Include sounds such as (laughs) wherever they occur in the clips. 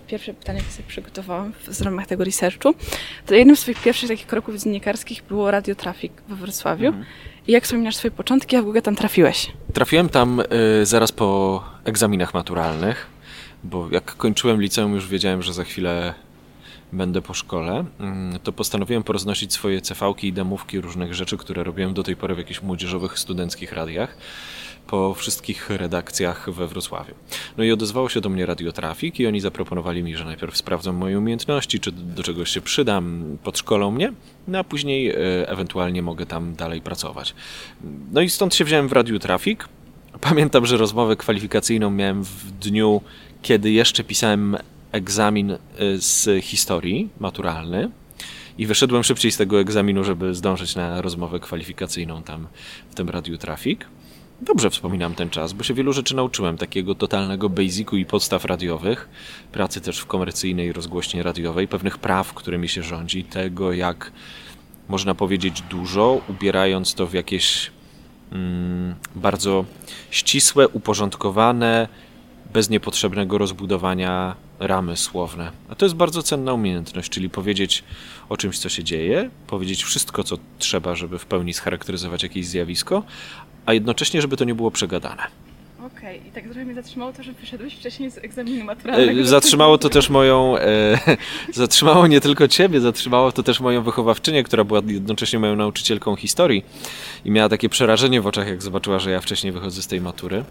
pierwsze, pierwsze pytanie, które sobie przygotowałam w, w ramach tego researchu, to jednym z swoich pierwszych takich kroków dziennikarskich było Radio Trafik we Wrocławiu. Mhm. I jak wspominasz swoje początki, jak w ogóle tam trafiłeś? Trafiłem tam y, zaraz po egzaminach maturalnych, bo jak kończyłem liceum, już wiedziałem, że za chwilę będę po szkole, mm, to postanowiłem poroznosić swoje cefałki i demówki różnych rzeczy, które robiłem do tej pory w jakichś młodzieżowych, studenckich radiach po wszystkich redakcjach we Wrocławiu. No i odezwało się do mnie Radiotrafik i oni zaproponowali mi, że najpierw sprawdzą moje umiejętności, czy do czegoś się przydam, podszkolą mnie, no a później e, ewentualnie mogę tam dalej pracować. No i stąd się wziąłem w Radiotrafik. Pamiętam, że rozmowę kwalifikacyjną miałem w dniu, kiedy jeszcze pisałem egzamin e, z historii maturalny i wyszedłem szybciej z tego egzaminu, żeby zdążyć na rozmowę kwalifikacyjną tam w tym Radiu Trafik. Dobrze wspominam ten czas, bo się wielu rzeczy nauczyłem, takiego totalnego basicu i podstaw radiowych, pracy też w komercyjnej rozgłośni radiowej, pewnych praw, którymi się rządzi, tego jak można powiedzieć dużo, ubierając to w jakieś mm, bardzo ścisłe, uporządkowane, bez niepotrzebnego rozbudowania ramy słowne. A to jest bardzo cenna umiejętność, czyli powiedzieć o czymś, co się dzieje, powiedzieć wszystko, co trzeba, żeby w pełni scharakteryzować jakieś zjawisko, a jednocześnie, żeby to nie było przegadane. Okej, okay. i tak trochę mnie zatrzymało to, że wyszedłeś wcześniej z egzaminu maturalnego. E, zatrzymało to też moją, e, (laughs) zatrzymało nie tylko ciebie, zatrzymało to też moją wychowawczynię, która była jednocześnie moją nauczycielką historii i miała takie przerażenie w oczach, jak zobaczyła, że ja wcześniej wychodzę z tej matury.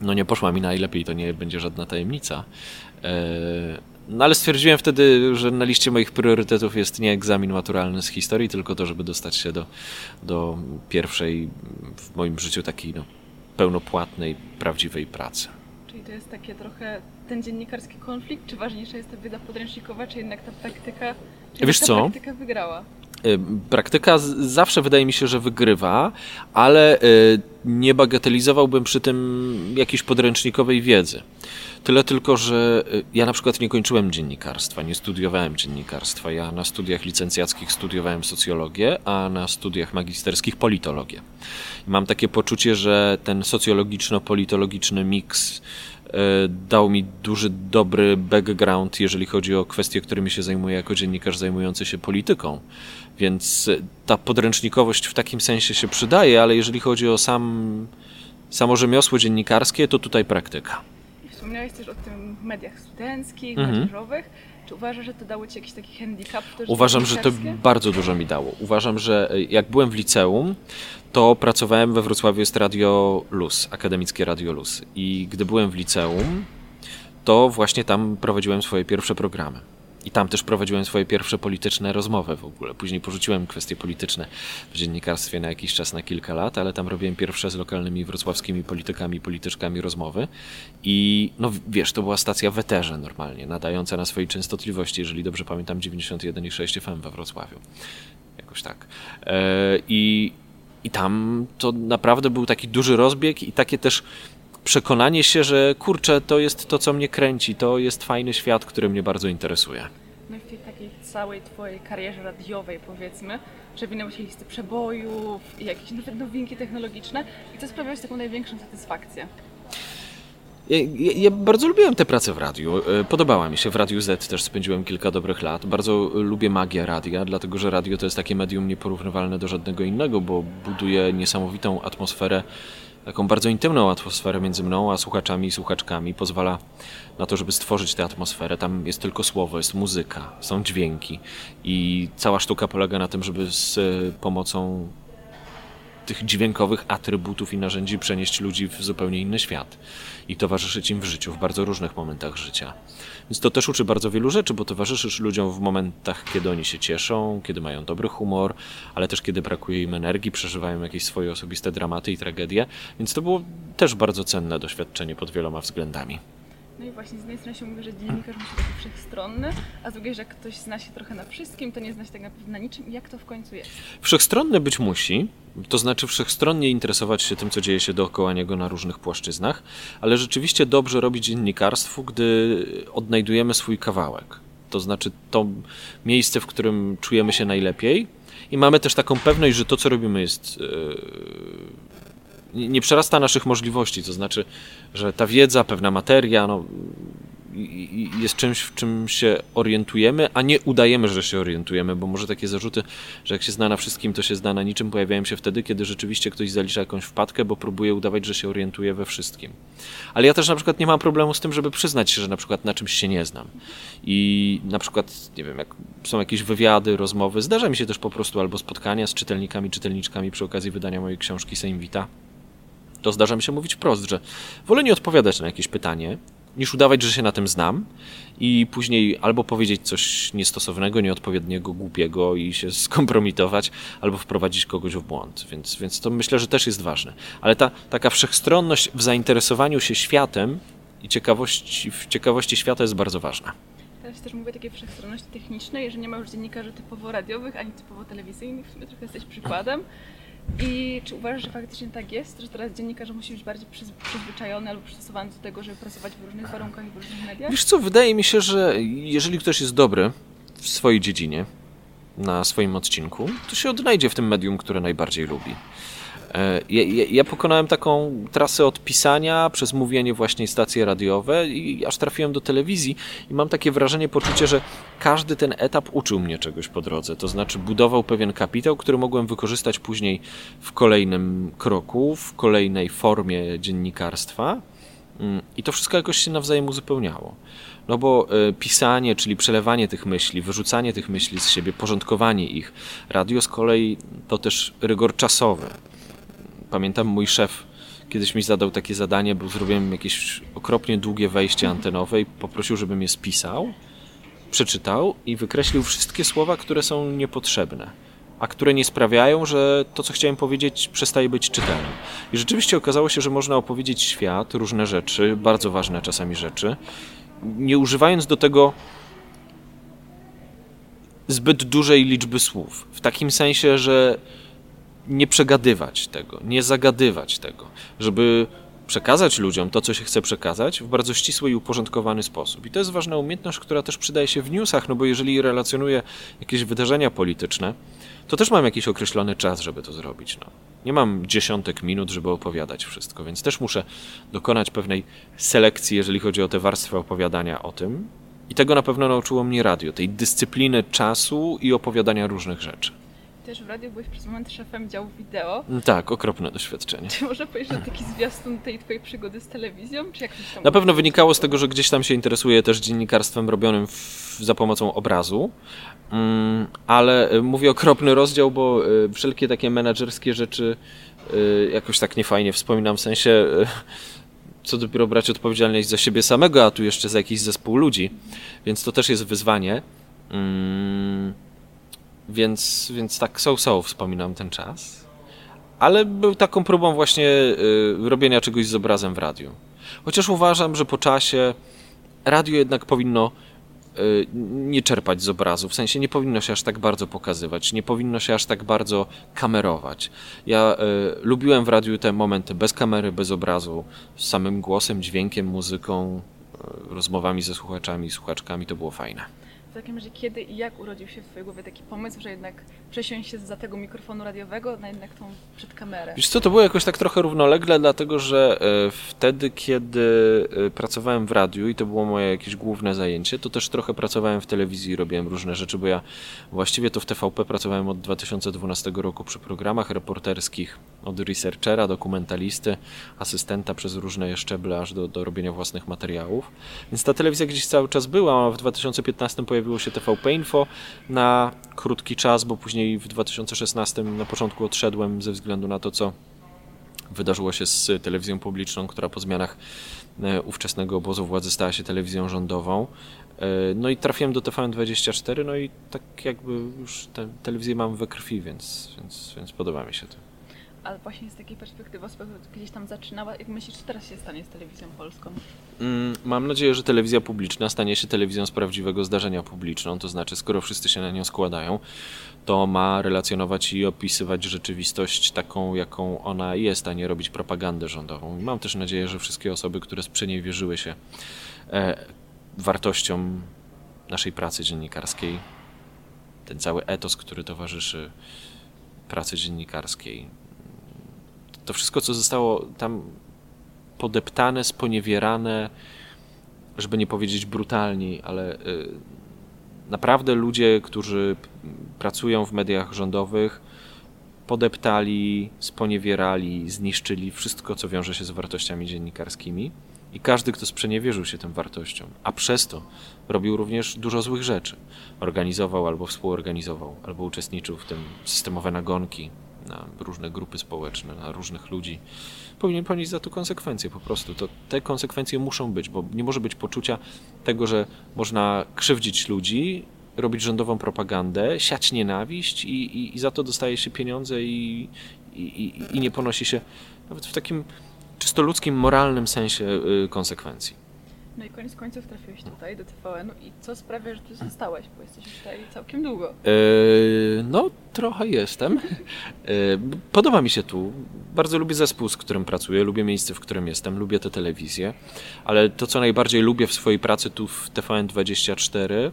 No nie poszła mi najlepiej, to nie będzie żadna tajemnica. E, no ale stwierdziłem wtedy, że na liście moich priorytetów jest nie egzamin maturalny z historii, tylko to, żeby dostać się do, do pierwszej w moim życiu takiej no, pełnopłatnej, prawdziwej pracy. Czyli to jest takie trochę ten dziennikarski konflikt, czy ważniejsza jest ta wiedza podręcznikowa, czy jednak ta praktyka, czy Wiesz ta co? praktyka wygrała? Y, praktyka zawsze wydaje mi się, że wygrywa, ale y, nie bagatelizowałbym przy tym jakiejś podręcznikowej wiedzy. Tyle tylko, że y, ja na przykład nie kończyłem dziennikarstwa, nie studiowałem dziennikarstwa. Ja na studiach licencjackich studiowałem socjologię, a na studiach magisterskich politologię. Mam takie poczucie, że ten socjologiczno-politologiczny miks dał mi duży, dobry background, jeżeli chodzi o kwestie, którymi się zajmuję jako dziennikarz zajmujący się polityką. Więc ta podręcznikowość w takim sensie się przydaje, ale jeżeli chodzi o sam, samo rzemiosło dziennikarskie, to tutaj praktyka. Wspomniałeś też o tym mediach studenckich, mhm. młodzieżowych. Czy uważasz, że to dało Ci jakiś taki handicap? Uważam, że to bardzo dużo mi dało. Uważam, że jak byłem w liceum, to pracowałem we Wrocławiu, jest Radio Luz, Akademickie Radio Luz. I gdy byłem w liceum, to właśnie tam prowadziłem swoje pierwsze programy. I tam też prowadziłem swoje pierwsze polityczne rozmowy w ogóle. Później porzuciłem kwestie polityczne w dziennikarstwie na jakiś czas, na kilka lat, ale tam robiłem pierwsze z lokalnymi wrocławskimi politykami, polityczkami rozmowy. I no wiesz, to była stacja w eterze normalnie, nadająca na swojej częstotliwości, jeżeli dobrze pamiętam, 91,6 FM we Wrocławiu. Jakoś tak. E, I i tam to naprawdę był taki duży rozbieg i takie też przekonanie się, że kurczę, to jest to, co mnie kręci, to jest fajny świat, który mnie bardzo interesuje. No i w tej takiej całej twojej karierze radiowej, powiedzmy, przewinęły się listy przebojów i jakieś nawet nowinki technologiczne. I co sprawiało taką największą satysfakcję? Ja, ja, ja, bardzo lubiłem tę pracę w radiu. E, podobała mi się. W Radiu Z też spędziłem kilka dobrych lat. Bardzo lubię magię radia, dlatego że radio to jest takie medium nieporównywalne do żadnego innego, bo buduje niesamowitą atmosferę, taką bardzo intymną atmosferę między mną a słuchaczami i słuchaczkami. Pozwala na to, żeby stworzyć tę atmosferę. Tam jest tylko słowo, jest muzyka, są dźwięki i cała sztuka polega na tym, żeby z pomocą tych dźwiękowych atrybutów i narzędzi przenieść ludzi w zupełnie inny świat i towarzyszyć im w życiu, w bardzo różnych momentach życia. Więc to też uczy bardzo wielu rzeczy, bo towarzyszysz ludziom w momentach, kiedy oni się cieszą, kiedy mają dobry humor, ale też kiedy brakuje im energii, przeżywają jakieś swoje osobiste dramaty i tragedie. Więc to było też bardzo cenne doświadczenie pod wieloma względami. No i właśnie z jednej strony się mówi, że dziennikarz musi być wszechstronny, a z drugiej, że jak ktoś zna się trochę na wszystkim, to nie zna się tak naprawdę na niczym. Jak to w końcu jest? Wszechstronny być musi, to znaczy wszechstronnie interesować się tym, co dzieje się dookoła niego na różnych płaszczyznach, ale rzeczywiście dobrze robi dziennikarstwu, gdy odnajdujemy swój kawałek. To znaczy to miejsce, w którym czujemy się najlepiej i mamy też taką pewność, że to, co robimy jest nie przerasta naszych możliwości, to znaczy, że ta wiedza, pewna materia no, jest czymś, w czym się orientujemy, a nie udajemy, że się orientujemy, bo może takie zarzuty, że jak się zna na wszystkim, to się zna na niczym, pojawiają się wtedy, kiedy rzeczywiście ktoś zalicza jakąś wpadkę, bo próbuje udawać, że się orientuje we wszystkim. Ale ja też na przykład nie mam problemu z tym, żeby przyznać się, że na przykład na czymś się nie znam. I na przykład, nie wiem, jak są jakieś wywiady, rozmowy, zdarza mi się też po prostu albo spotkania z czytelnikami, czytelniczkami przy okazji wydania mojej książki Sejmwita. To zdarza mi się mówić wprost, że wolę nie odpowiadać na jakieś pytanie, niż udawać, że się na tym znam i później albo powiedzieć coś niestosownego, nieodpowiedniego, głupiego i się (laughs) skompromitować, albo wprowadzić kogoś w błąd. Więc, więc to myślę, że też jest ważne. Ale ta taka wszechstronność w zainteresowaniu się światem i ciekawości, w ciekawości świata jest bardzo ważna. Teraz też mówię takie wszechstronności technicznej, że nie ma już dziennikarzy typowo radiowych, ani typowo telewizyjnych, w sumie trochę jesteś przykładem. I czy uważasz, że faktycznie tak jest, że teraz dziennikarz musi być bardziej przyzwyczajony albo przystosowany do tego, żeby pracować w różnych warunkach i w różnych mediach? Wiesz co, wydaje mi się, że jeżeli ktoś jest dobry w swojej dziedzinie, na swoim odcinku, to się odnajdzie w tym medium, które najbardziej lubi. E, ja, ja, ja, pokonałem taką trasę od pisania przez mówienie właśnie stacje radiowe i aż trafiłem do telewizji i mam takie wrażenie, poczucie, że każdy ten etap uczył mnie czegoś po drodze. To znaczy budował pewien kapitał, który mogłem wykorzystać później w kolejnym kroku, w kolejnej formie dziennikarstwa. Mm, I to wszystko jakoś się nawzajem uzupełniało. No bo e, pisanie, czyli przelewanie tych myśli, wyrzucanie tych myśli z siebie, porządkowanie ich. Radio z kolei to też rygor czasowy pamiętam mój szef kiedyś mi zadał takie zadanie, bo zrobiłem jakieś okropnie długie wejście antenowe i poprosił, żebym je spisał, przeczytał i wykreślił wszystkie słowa, które są niepotrzebne, a które nie sprawiają, że to, co chciałem powiedzieć, przestaje być czytelne. I rzeczywiście okazało się, że można opowiedzieć świat, różne rzeczy, bardzo ważne czasami rzeczy, nie używając do tego zbyt dużej liczby słów. W takim sensie, że nie przegadywać tego, nie zagadywać tego, żeby przekazać ludziom to, co się chce przekazać w bardzo ścisły i uporządkowany sposób. I to jest ważna umiejętność, która też przydaje się w newsach, no bo jeżeli relacjonuję jakieś wydarzenia polityczne, to też mam jakiś określony czas, żeby to zrobić. No. Nie mam dziesiątek minut, żeby opowiadać wszystko, więc też muszę dokonać pewnej selekcji, jeżeli chodzi o te warstwy opowiadania o tym. I tego na pewno nauczyło mnie radio, tej dyscypliny czasu i opowiadania różnych rzeczy też w radiu byłeś przez moment szefem działu wideo. Tak, okropne doświadczenie. Czy można powiedzieć, że taki zwiastun tej twojej przygody z telewizją? Czy jak tam Na pewno wynikało z tego, że gdzieś tam się interesuje też dziennikarstwem robionym w, za pomocą obrazu. Mm, ale y, mówię okropny rozdział, bo y, wszelkie takie menedżerskie rzeczy y, jakoś tak niefajnie wspominam, w sensie co dopiero brać odpowiedzialność za siebie samego, a tu jeszcze za jakiś zespół ludzi, więc to też jest wyzwanie. Mm, więc, więc tak so so wspominam ten czas. Ale był taką próbą właśnie y, robienia czegoś z obrazem w radiu. Chociaż uważam, że po czasie radio jednak powinno y, nie czerpać z obrazu, w sensie nie powinno się aż tak bardzo pokazywać, nie powinno się aż tak bardzo kamerować. Ja y, lubiłem w radiu te momenty bez kamery, bez obrazu, z samym głosem, dźwiękiem, muzyką, y, rozmowami ze słuchaczami, słuchaczkami, to było fajne. W takim razie kiedy i jak urodził się w Twojej głowie taki pomysł, że jednak przesiąść się za tego mikrofonu radiowego na jednak tą przed kamerę? Wiesz co, to było jakoś tak trochę równolegle, dlatego że e, wtedy, kiedy e, pracowałem w radiu i to było moje jakieś główne zajęcie, to też trochę pracowałem w telewizji, robiłem różne rzeczy, bo ja właściwie to w TVP pracowałem od 2012 roku przy programach reporterskich, od researchera, dokumentalisty, asystenta przez różne szczeble, aż do, do robienia własnych materiałów. Więc ta telewizja gdzieś cały czas była, a w 2015 pojawiła pojawiło się TVP Info na krótki czas, bo później w 2016 na początku odszedłem ze względu na to, co wydarzyło się z telewizją publiczną, która po zmianach e, ówczesnego obozu władzy stała się telewizją rządową. E, no i trafiłem do TVN24, no i tak jakby już tę telewizję mam we krwi, więc, więc, więc podoba mi się to ale właśnie z takiej perspektywy gdzieś tam zaczynała. Jak myślisz, co teraz się stanie z telewizją polską? Mm, mam nadzieję, że telewizja publiczna stanie się telewizją z prawdziwego zdarzenia publiczną, to znaczy skoro wszyscy się na nią składają, to ma relacjonować i opisywać rzeczywistość taką, jaką ona jest, a nie robić propagandę rządową. I mam też nadzieję, że wszystkie osoby, które sprzeniewierzyły się e, wartościom naszej pracy dziennikarskiej, ten cały etos, który towarzyszy pracy dziennikarskiej, to wszystko, co zostało tam podeptane, sponiewierane, żeby nie powiedzieć brutalniej, ale y, naprawdę ludzie, którzy pracują w mediach rządowych, podeptali, sponiewierali, zniszczyli wszystko, co wiąże się z wartościami dziennikarskimi. I każdy, kto sprzeniewierzył się tym wartościom, a przez to robił również dużo złych rzeczy, organizował albo współorganizował, albo uczestniczył w tym systemowe nagonki na różne grupy społeczne, na różnych ludzi, powinien ponieść za to konsekwencje po prostu. To te konsekwencje muszą być, bo nie może być poczucia tego, że można krzywdzić ludzi, robić rządową propagandę, siać nienawiść i, i, i za to dostaje się pieniądze i, i, i nie ponosi się nawet w takim czysto ludzkim, moralnym sensie y, konsekwencji. No i koniec końców trafiłeś tutaj do TVN-u i co sprawia, że tu zostałeś, bo jesteś tutaj całkiem długo. Yy, no, trochę jestem. Yy, podoba mi się tu. Bardzo lubię zespół, z którym pracuję, lubię miejsce, w którym jestem, lubię tę telewizję, ale to, co najbardziej lubię w swojej pracy tu w TVN24,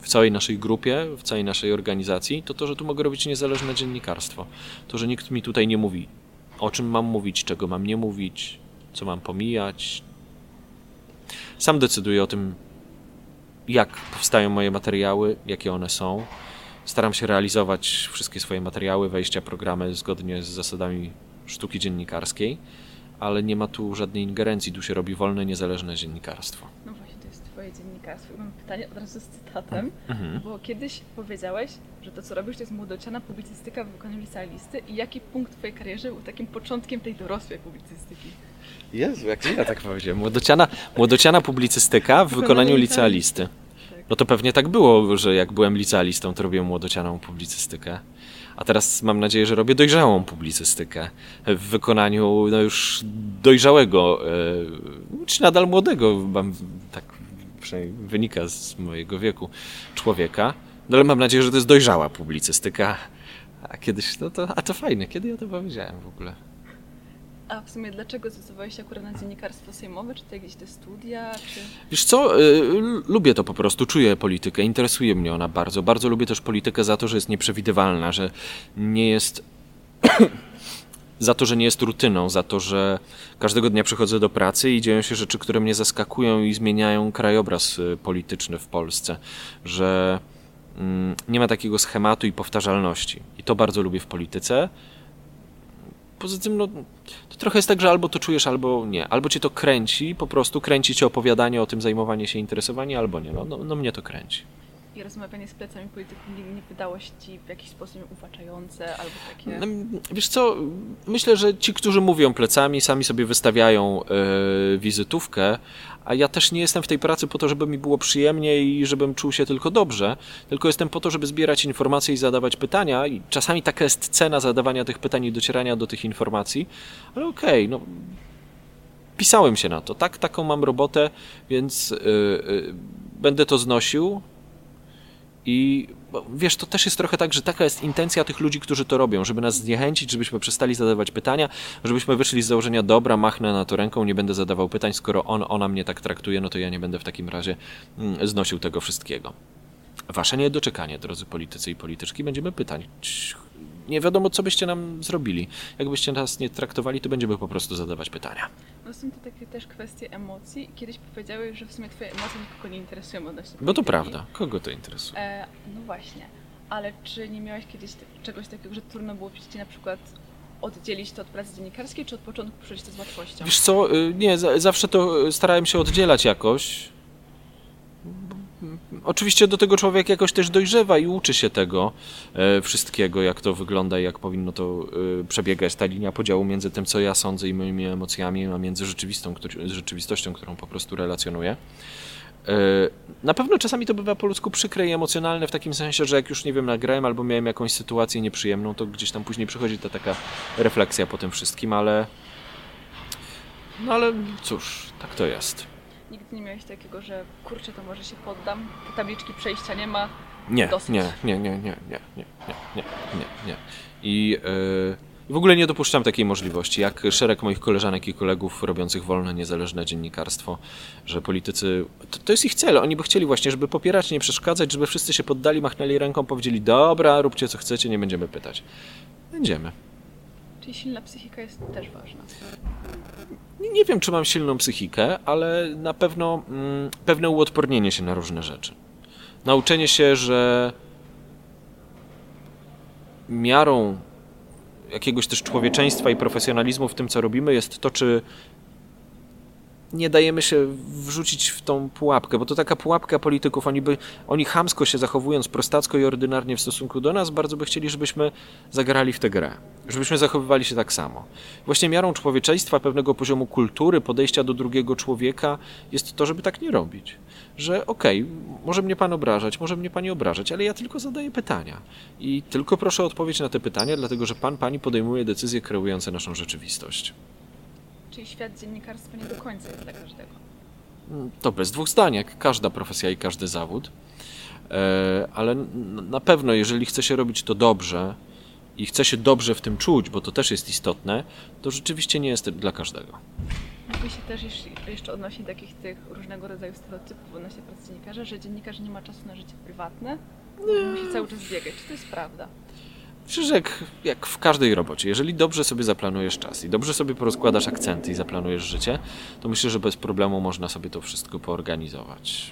w całej naszej grupie, w całej naszej organizacji, to to, że tu mogę robić niezależne dziennikarstwo. To, że nikt mi tutaj nie mówi, o czym mam mówić, czego mam nie mówić, co mam pomijać. Sam decyduję o tym, jak powstają moje materiały, jakie one są. Staram się realizować wszystkie swoje materiały, wejścia, programy zgodnie z zasadami sztuki dziennikarskiej, ale nie ma tu żadnej ingerencji, tu się robi wolne, niezależne dziennikarstwo. Twoje dziennikarstwo. Mam pytanie od razu z cytatem, Mhm. bo kiedyś powiedziałeś, że to co robisz to jest młodociana publicystyka w wykonaniu licealisty i jaki punkt w twojej karierze był takim początkiem tej dorosłej publicystyki? Jezu, jak ja tak powiedziałem. Młodociana, młodociana publicystyka w wykonaniu licealisty. Tak. No to pewnie tak było, że jak byłem licealistą, to robiłem młodocianą publicystykę. A teraz mam nadzieję, że robię dojrzałą publicystykę w wykonaniu no już dojrzałego, e, czy nadal młodego, mam, tak przynajmniej wynika z mojego wieku, człowieka. No ale mam nadzieję, że to jest dojrzała publicystyka. A kiedyś, no to, a to fajne, kiedy ja to powiedziałem w ogóle? A w sumie dlaczego zdecydowałeś się akurat na dziennikarstwo sejmowe? Czy to jakieś te studia, czy... Wiesz co, y, lubię to po prostu, czuję politykę, interesuje mnie ona bardzo. Bardzo lubię też politykę za to, że jest nieprzewidywalna, że nie jest. Za to, że nie jest rutyną, za to, że każdego dnia przychodzę do pracy i dzieją się rzeczy, które mnie zaskakują i zmieniają krajobraz y, polityczny w Polsce, że mm, nie ma takiego schematu i powtarzalności. I to bardzo lubię w polityce. Poza tym, no, to trochę jest tak, że albo to czujesz, albo nie. Albo cię to kręci, po prostu kręci cię opowiadanie o tym, zajmowanie się, interesowanie, albo nie. No, no, no mnie to kręci. I rozmawianie z plecami polityków nie, nie wydało się ci w jakiś sposób uwłaczające albo takie... No, Wiesz co, myślę, że ci, którzy mówią plecami, sami sobie wystawiają e, wizytówkę, a ja też nie jestem w tej pracy po to, żeby mi było przyjemnie i żebym czuł się tylko dobrze, tylko jestem po to, żeby zbierać informacje i zadawać pytania i czasami taka jest cena zadawania tych pytań i docierania do tych informacji, ale okej, no pisałem się na to, tak, taką mam robotę, więc e, e, będę to znosił, i wiesz, to też jest trochę tak, że taka jest intencja tych ludzi, którzy to robią, żeby nas zniechęcić, żebyśmy przestali zadawać pytania, żebyśmy wyszli z założenia, dobra, machnę na to ręką, nie będę zadawał pytań, skoro on, ona mnie tak traktuje, no to ja nie będę w takim razie mm, znosił tego wszystkiego. Wasze niedoczekanie, drodzy politycy i polityczki, będziemy pytać. Nie wiadomo, co byście nam zrobili. Jakbyście nas nie traktowali, to będziemy po prostu zadawać pytania. No są to takie też kwestie emocji. Kiedyś powiedziałeś, że w sumie twoje emocje nikogo nie interesują odnośnie Bo to prawda. Kogo to interesuje? E, no właśnie. Ale czy nie miałeś kiedyś czegoś takiego, że trudno było ci na przykład oddzielić to od pracy dziennikarskiej, czy od początku przyjść to z łatwością? Wiesz co, y, nie, za- zawsze to y, starałem się oddzielać jakoś. Oczywiście do tego człowiek jakoś też dojrzewa i uczy się tego e, wszystkiego, jak to wygląda i jak powinno to e, przebiegać, ta linia podziału między tym, co ja sądzę i moimi emocjami, a między rzeczywistą, rzeczywistością, którą po prostu relacjonuję. E, Na pewno czasami to bywa po ludzku przykre i emocjonalne w takim sensie, że jak już, nie wiem, nagrałem albo miałem jakąś sytuację nieprzyjemną, to gdzieś tam później przychodzi ta taka refleksja po tym wszystkim, ale no ale cóż, tak to jest. Nigdy nie miałeś takiego, że kurczę, to może się poddam, te tabliczki przejścia nie ma. Nie, Dosyć. nie, nie, nie, nie, nie, nie, nie, nie, nie, nie. I yy, w ogóle nie dopuszczam takiej możliwości, jak szereg moich koleżanek i kolegów robiących wolne, niezależne dziennikarstwo, że politycy, to, to jest ich cel, oni by chcieli właśnie, żeby popierać, nie przeszkadzać, żeby wszyscy się poddali, machnęli ręką, powiedzieli, dobra, róbcie co chcecie, nie będziemy pytać. Będziemy. Czyli silna psychika jest też ważna. Nie- wiem, czy mam silną psychikę, ale na pewno mm, pewne uodpornienie się na różne rzeczy. Nauczenie się, że miarą jakiegoś też człowieczeństwa i profesjonalizmu w tym, co robimy, jest to, czy nie dajemy się wrzucić w tą pułapkę, bo to taka pułapka polityków. Oni by, oni chamsko się zachowując, prostacko i ordynarnie w stosunku do nas, bardzo by chcieli, żebyśmy zagrali w tę grę, żebyśmy zachowywali się tak samo. Właśnie miarą człowieczeństwa, pewnego poziomu kultury, podejścia do drugiego człowieka jest to, żeby tak nie robić. Że okej, może mnie pan obrażać, może mnie pani obrażać, ale ja tylko zadaję pytania. I tylko proszę o odpowiedź na te pytania, dlatego że pan, pani podejmuje decyzje kreujące naszą rzeczywistość. Czyli świat dziennikarstwa nie do końca jest dla każdego. To bez dwóch zdań, jak każda profesja i każdy zawód. E, Ale na pewno, jeżeli chce się robić to dobrze i chce się dobrze w tym czuć, bo to też jest istotne, to rzeczywiście nie jest dla każdego. Mówi się też jeszcze odnośnie takich tych różnego rodzaju stereotypów odnośnie pracy dziennikarza, że dziennikarz nie ma czasu na życie prywatne, bo musi cały czas biegać. Czy to jest prawda? Że jak, jak w każdej robocie, jeżeli dobrze sobie zaplanujesz czas i dobrze sobie porozkładasz akcenty i zaplanujesz życie, to myślę, że bez problemu można sobie to wszystko poorganizować.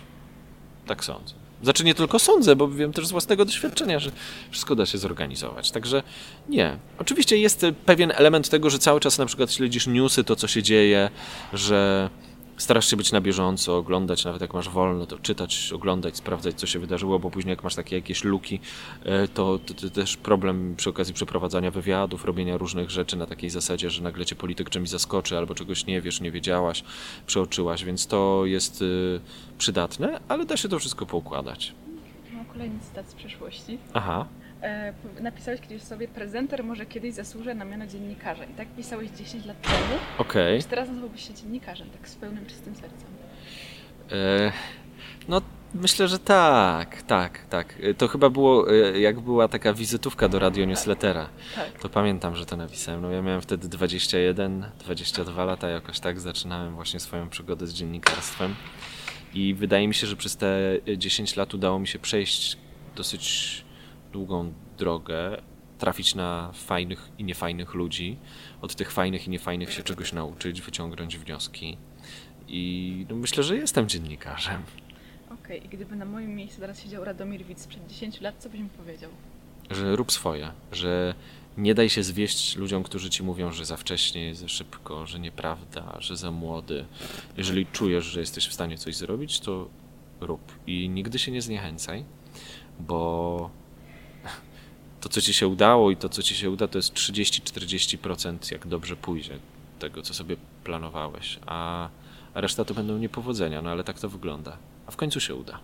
Tak sądzę. Znaczy nie tylko sądzę, bo wiem też z własnego doświadczenia, że wszystko da się zorganizować. Także nie. Oczywiście jest pewien element tego, że cały czas na przykład śledzisz newsy, to co się dzieje, że starasz się być na bieżąco, oglądać, nawet jak masz wolno, to czytać, oglądać, sprawdzać, co się wydarzyło, bo później jak masz takie jakieś luki, e, to, to, to też problem przy okazji przeprowadzania wywiadów, robienia różnych rzeczy na takiej zasadzie, że nagle cię polityk czymś zaskoczy, albo czegoś nie wiesz, nie wiedziałaś, przeoczyłaś, więc to jest y, przydatne, ale da się to wszystko poukładać. Mam kolejny cytat z przeszłości. Aha. E, napisałeś kiedyś sobie, prezenter może kiedyś zasłuży na miano dziennikarza. I tak pisałeś 10 lat temu. Okej. Czy teraz nazwałbyś się dziennikarzem, tak z pełnym, czystym sercem? E, No, myślę, że tak, tak, tak. E, To chyba było, e, jak była taka wizytówka do radio newslettera. Tak. To pamiętam, że to napisałem. No ja miałem wtedy 21, 22 lata, jakoś tak zaczynałem właśnie swoją przygodę z dziennikarstwem. I wydaje mi się, że przez te 10 lat udało mi się przejść dosyć długą drogę, trafić na fajnych i niefajnych ludzi, od tych fajnych i niefajnych się czegoś nauczyć, wyciągnąć wnioski. I no myślę, że jestem dziennikarzem. Okej, i gdyby na moim miejscu teraz siedział Radomir Widz sprzed 10 lat, co byś mi powiedział? że rób swoje, że nie daj się zwieść ludziom, którzy ci mówią, że za wcześnie, za szybko, że nieprawda, że za młody. Jeżeli czujesz, że jesteś w stanie coś zrobić, to rób i nigdy się nie zniechęcaj, bo to, co ci się udało i to, co ci się uda, to jest 30-40% jak dobrze pójdzie tego, co sobie planowałeś, a a reszta to będą niepowodzenia, no ale tak to wygląda. A w końcu się uda.